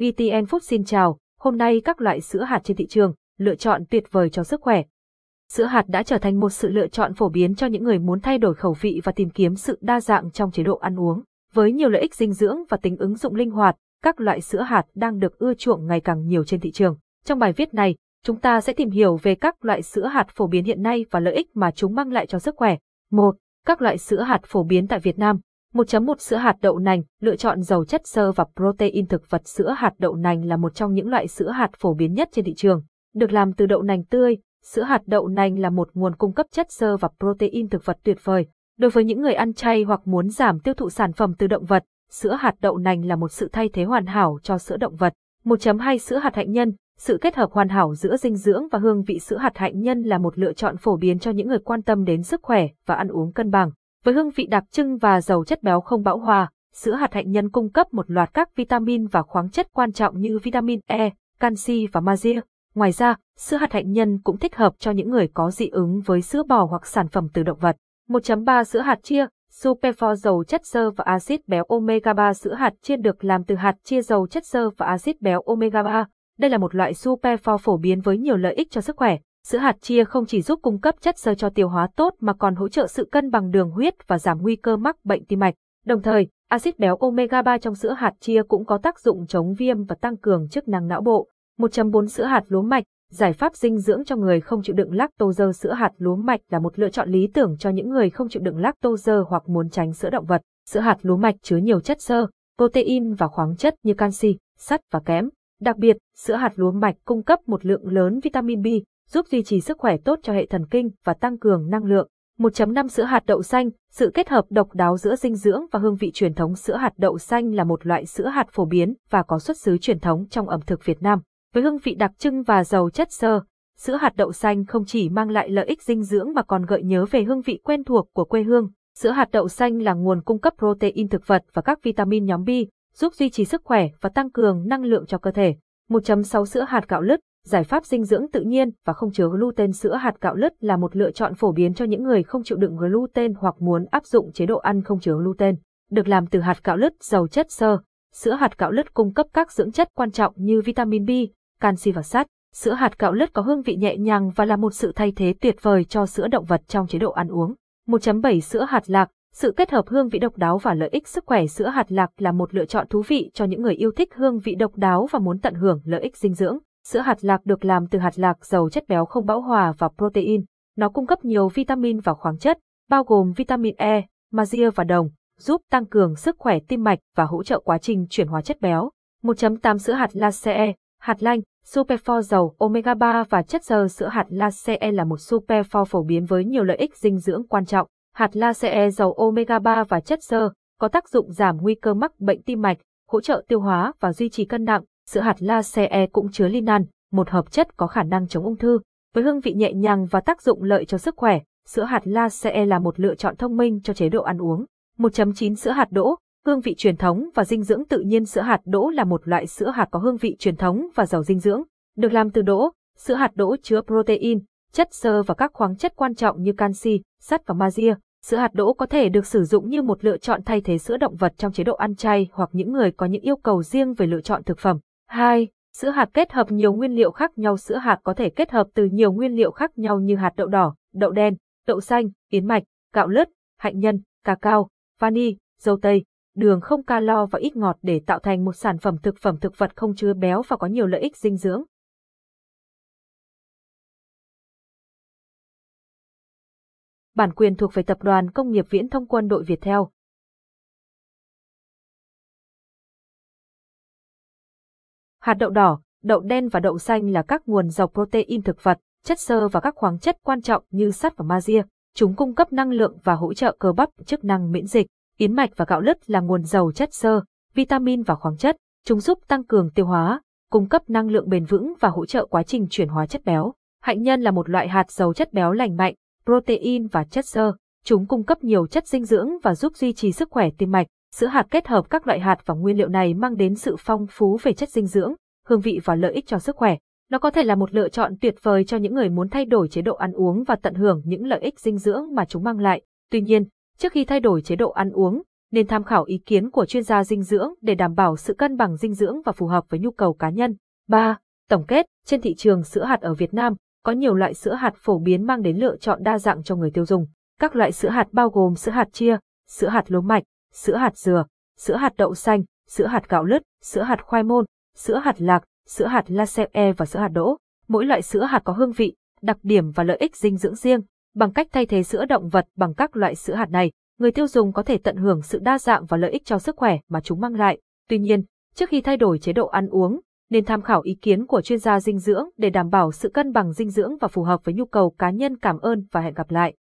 VTN Food xin chào, hôm nay các loại sữa hạt trên thị trường, lựa chọn tuyệt vời cho sức khỏe. Sữa hạt đã trở thành một sự lựa chọn phổ biến cho những người muốn thay đổi khẩu vị và tìm kiếm sự đa dạng trong chế độ ăn uống. Với nhiều lợi ích dinh dưỡng và tính ứng dụng linh hoạt, các loại sữa hạt đang được ưa chuộng ngày càng nhiều trên thị trường. Trong bài viết này, chúng ta sẽ tìm hiểu về các loại sữa hạt phổ biến hiện nay và lợi ích mà chúng mang lại cho sức khỏe. 1. Các loại sữa hạt phổ biến tại Việt Nam. 1.1 Sữa hạt đậu nành, lựa chọn giàu chất xơ và protein thực vật Sữa hạt đậu nành là một trong những loại sữa hạt phổ biến nhất trên thị trường. Được làm từ đậu nành tươi, sữa hạt đậu nành là một nguồn cung cấp chất xơ và protein thực vật tuyệt vời. Đối với những người ăn chay hoặc muốn giảm tiêu thụ sản phẩm từ động vật, sữa hạt đậu nành là một sự thay thế hoàn hảo cho sữa động vật. 1.2 Sữa hạt hạnh nhân, sự kết hợp hoàn hảo giữa dinh dưỡng và hương vị sữa hạt hạnh nhân là một lựa chọn phổ biến cho những người quan tâm đến sức khỏe và ăn uống cân bằng. Với hương vị đặc trưng và giàu chất béo không bão hòa, sữa hạt hạnh nhân cung cấp một loạt các vitamin và khoáng chất quan trọng như vitamin E, canxi và magie. Ngoài ra, sữa hạt hạnh nhân cũng thích hợp cho những người có dị ứng với sữa bò hoặc sản phẩm từ động vật. 1.3 Sữa hạt chia, Superfor giàu chất xơ và axit béo omega 3 sữa hạt chia được làm từ hạt chia giàu chất xơ và axit béo omega 3. Đây là một loại Superfor phổ biến với nhiều lợi ích cho sức khỏe. Sữa hạt chia không chỉ giúp cung cấp chất xơ cho tiêu hóa tốt mà còn hỗ trợ sự cân bằng đường huyết và giảm nguy cơ mắc bệnh tim mạch. Đồng thời, axit béo omega 3 trong sữa hạt chia cũng có tác dụng chống viêm và tăng cường chức năng não bộ. 1.4 Sữa hạt lúa mạch, giải pháp dinh dưỡng cho người không chịu đựng lactose sữa hạt lúa mạch là một lựa chọn lý tưởng cho những người không chịu đựng lactose hoặc muốn tránh sữa động vật. Sữa hạt lúa mạch chứa nhiều chất xơ, protein và khoáng chất như canxi, sắt và kẽm. Đặc biệt, sữa hạt lúa mạch cung cấp một lượng lớn vitamin B, giúp duy trì sức khỏe tốt cho hệ thần kinh và tăng cường năng lượng. 1.5 Sữa hạt đậu xanh, sự kết hợp độc đáo giữa dinh dưỡng và hương vị truyền thống sữa hạt đậu xanh là một loại sữa hạt phổ biến và có xuất xứ truyền thống trong ẩm thực Việt Nam. Với hương vị đặc trưng và giàu chất xơ, sữa hạt đậu xanh không chỉ mang lại lợi ích dinh dưỡng mà còn gợi nhớ về hương vị quen thuộc của quê hương. Sữa hạt đậu xanh là nguồn cung cấp protein thực vật và các vitamin nhóm B, giúp duy trì sức khỏe và tăng cường năng lượng cho cơ thể. 1.6 Sữa hạt gạo lứt, giải pháp dinh dưỡng tự nhiên và không chứa gluten sữa hạt gạo lứt là một lựa chọn phổ biến cho những người không chịu đựng gluten hoặc muốn áp dụng chế độ ăn không chứa gluten. Được làm từ hạt gạo lứt giàu chất xơ, sữa hạt gạo lứt cung cấp các dưỡng chất quan trọng như vitamin B, canxi và sắt. Sữa hạt gạo lứt có hương vị nhẹ nhàng và là một sự thay thế tuyệt vời cho sữa động vật trong chế độ ăn uống. 1.7 Sữa hạt lạc, sự kết hợp hương vị độc đáo và lợi ích sức khỏe sữa hạt lạc là một lựa chọn thú vị cho những người yêu thích hương vị độc đáo và muốn tận hưởng lợi ích dinh dưỡng. Sữa hạt lạc được làm từ hạt lạc giàu chất béo không bão hòa và protein. Nó cung cấp nhiều vitamin và khoáng chất, bao gồm vitamin E, magie và đồng, giúp tăng cường sức khỏe tim mạch và hỗ trợ quá trình chuyển hóa chất béo. 1.8 Sữa hạt lace, hạt lanh, superfood dầu omega 3 và chất xơ sữa hạt lace là một superfood phổ biến với nhiều lợi ích dinh dưỡng quan trọng. Hạt lace dầu omega 3 và chất xơ có tác dụng giảm nguy cơ mắc bệnh tim mạch, hỗ trợ tiêu hóa và duy trì cân nặng. Sữa hạt lace e cũng chứa linan, một hợp chất có khả năng chống ung thư. Với hương vị nhẹ nhàng và tác dụng lợi cho sức khỏe, sữa hạt lace e là một lựa chọn thông minh cho chế độ ăn uống. 1.9 Sữa hạt đỗ, hương vị truyền thống và dinh dưỡng tự nhiên sữa hạt đỗ là một loại sữa hạt có hương vị truyền thống và giàu dinh dưỡng. Được làm từ đỗ, sữa hạt đỗ chứa protein, chất xơ và các khoáng chất quan trọng như canxi, sắt và magie. Sữa hạt đỗ có thể được sử dụng như một lựa chọn thay thế sữa động vật trong chế độ ăn chay hoặc những người có những yêu cầu riêng về lựa chọn thực phẩm. 2. Sữa hạt kết hợp nhiều nguyên liệu khác nhau Sữa hạt có thể kết hợp từ nhiều nguyên liệu khác nhau như hạt đậu đỏ, đậu đen, đậu xanh, yến mạch, gạo lứt, hạnh nhân, cà cao, vani, dâu tây, đường không calo và ít ngọt để tạo thành một sản phẩm thực phẩm thực vật không chứa béo và có nhiều lợi ích dinh dưỡng. Bản quyền thuộc về Tập đoàn Công nghiệp Viễn thông Quân đội Việt theo. Hạt đậu đỏ, đậu đen và đậu xanh là các nguồn giàu protein thực vật, chất xơ và các khoáng chất quan trọng như sắt và magie. Chúng cung cấp năng lượng và hỗ trợ cơ bắp, chức năng miễn dịch. Yến mạch và gạo lứt là nguồn giàu chất xơ, vitamin và khoáng chất. Chúng giúp tăng cường tiêu hóa, cung cấp năng lượng bền vững và hỗ trợ quá trình chuyển hóa chất béo. Hạnh nhân là một loại hạt giàu chất béo lành mạnh, protein và chất xơ. Chúng cung cấp nhiều chất dinh dưỡng và giúp duy trì sức khỏe tim mạch. Sữa hạt kết hợp các loại hạt và nguyên liệu này mang đến sự phong phú về chất dinh dưỡng, hương vị và lợi ích cho sức khỏe. Nó có thể là một lựa chọn tuyệt vời cho những người muốn thay đổi chế độ ăn uống và tận hưởng những lợi ích dinh dưỡng mà chúng mang lại. Tuy nhiên, trước khi thay đổi chế độ ăn uống, nên tham khảo ý kiến của chuyên gia dinh dưỡng để đảm bảo sự cân bằng dinh dưỡng và phù hợp với nhu cầu cá nhân. 3. Tổng kết, trên thị trường sữa hạt ở Việt Nam, có nhiều loại sữa hạt phổ biến mang đến lựa chọn đa dạng cho người tiêu dùng. Các loại sữa hạt bao gồm sữa hạt chia, sữa hạt lúa mạch, sữa hạt dừa, sữa hạt đậu xanh, sữa hạt gạo lứt, sữa hạt khoai môn, sữa hạt lạc, sữa hạt lacee và sữa hạt đỗ. Mỗi loại sữa hạt có hương vị, đặc điểm và lợi ích dinh dưỡng riêng. Bằng cách thay thế sữa động vật bằng các loại sữa hạt này, người tiêu dùng có thể tận hưởng sự đa dạng và lợi ích cho sức khỏe mà chúng mang lại. Tuy nhiên, trước khi thay đổi chế độ ăn uống, nên tham khảo ý kiến của chuyên gia dinh dưỡng để đảm bảo sự cân bằng dinh dưỡng và phù hợp với nhu cầu cá nhân. Cảm ơn và hẹn gặp lại.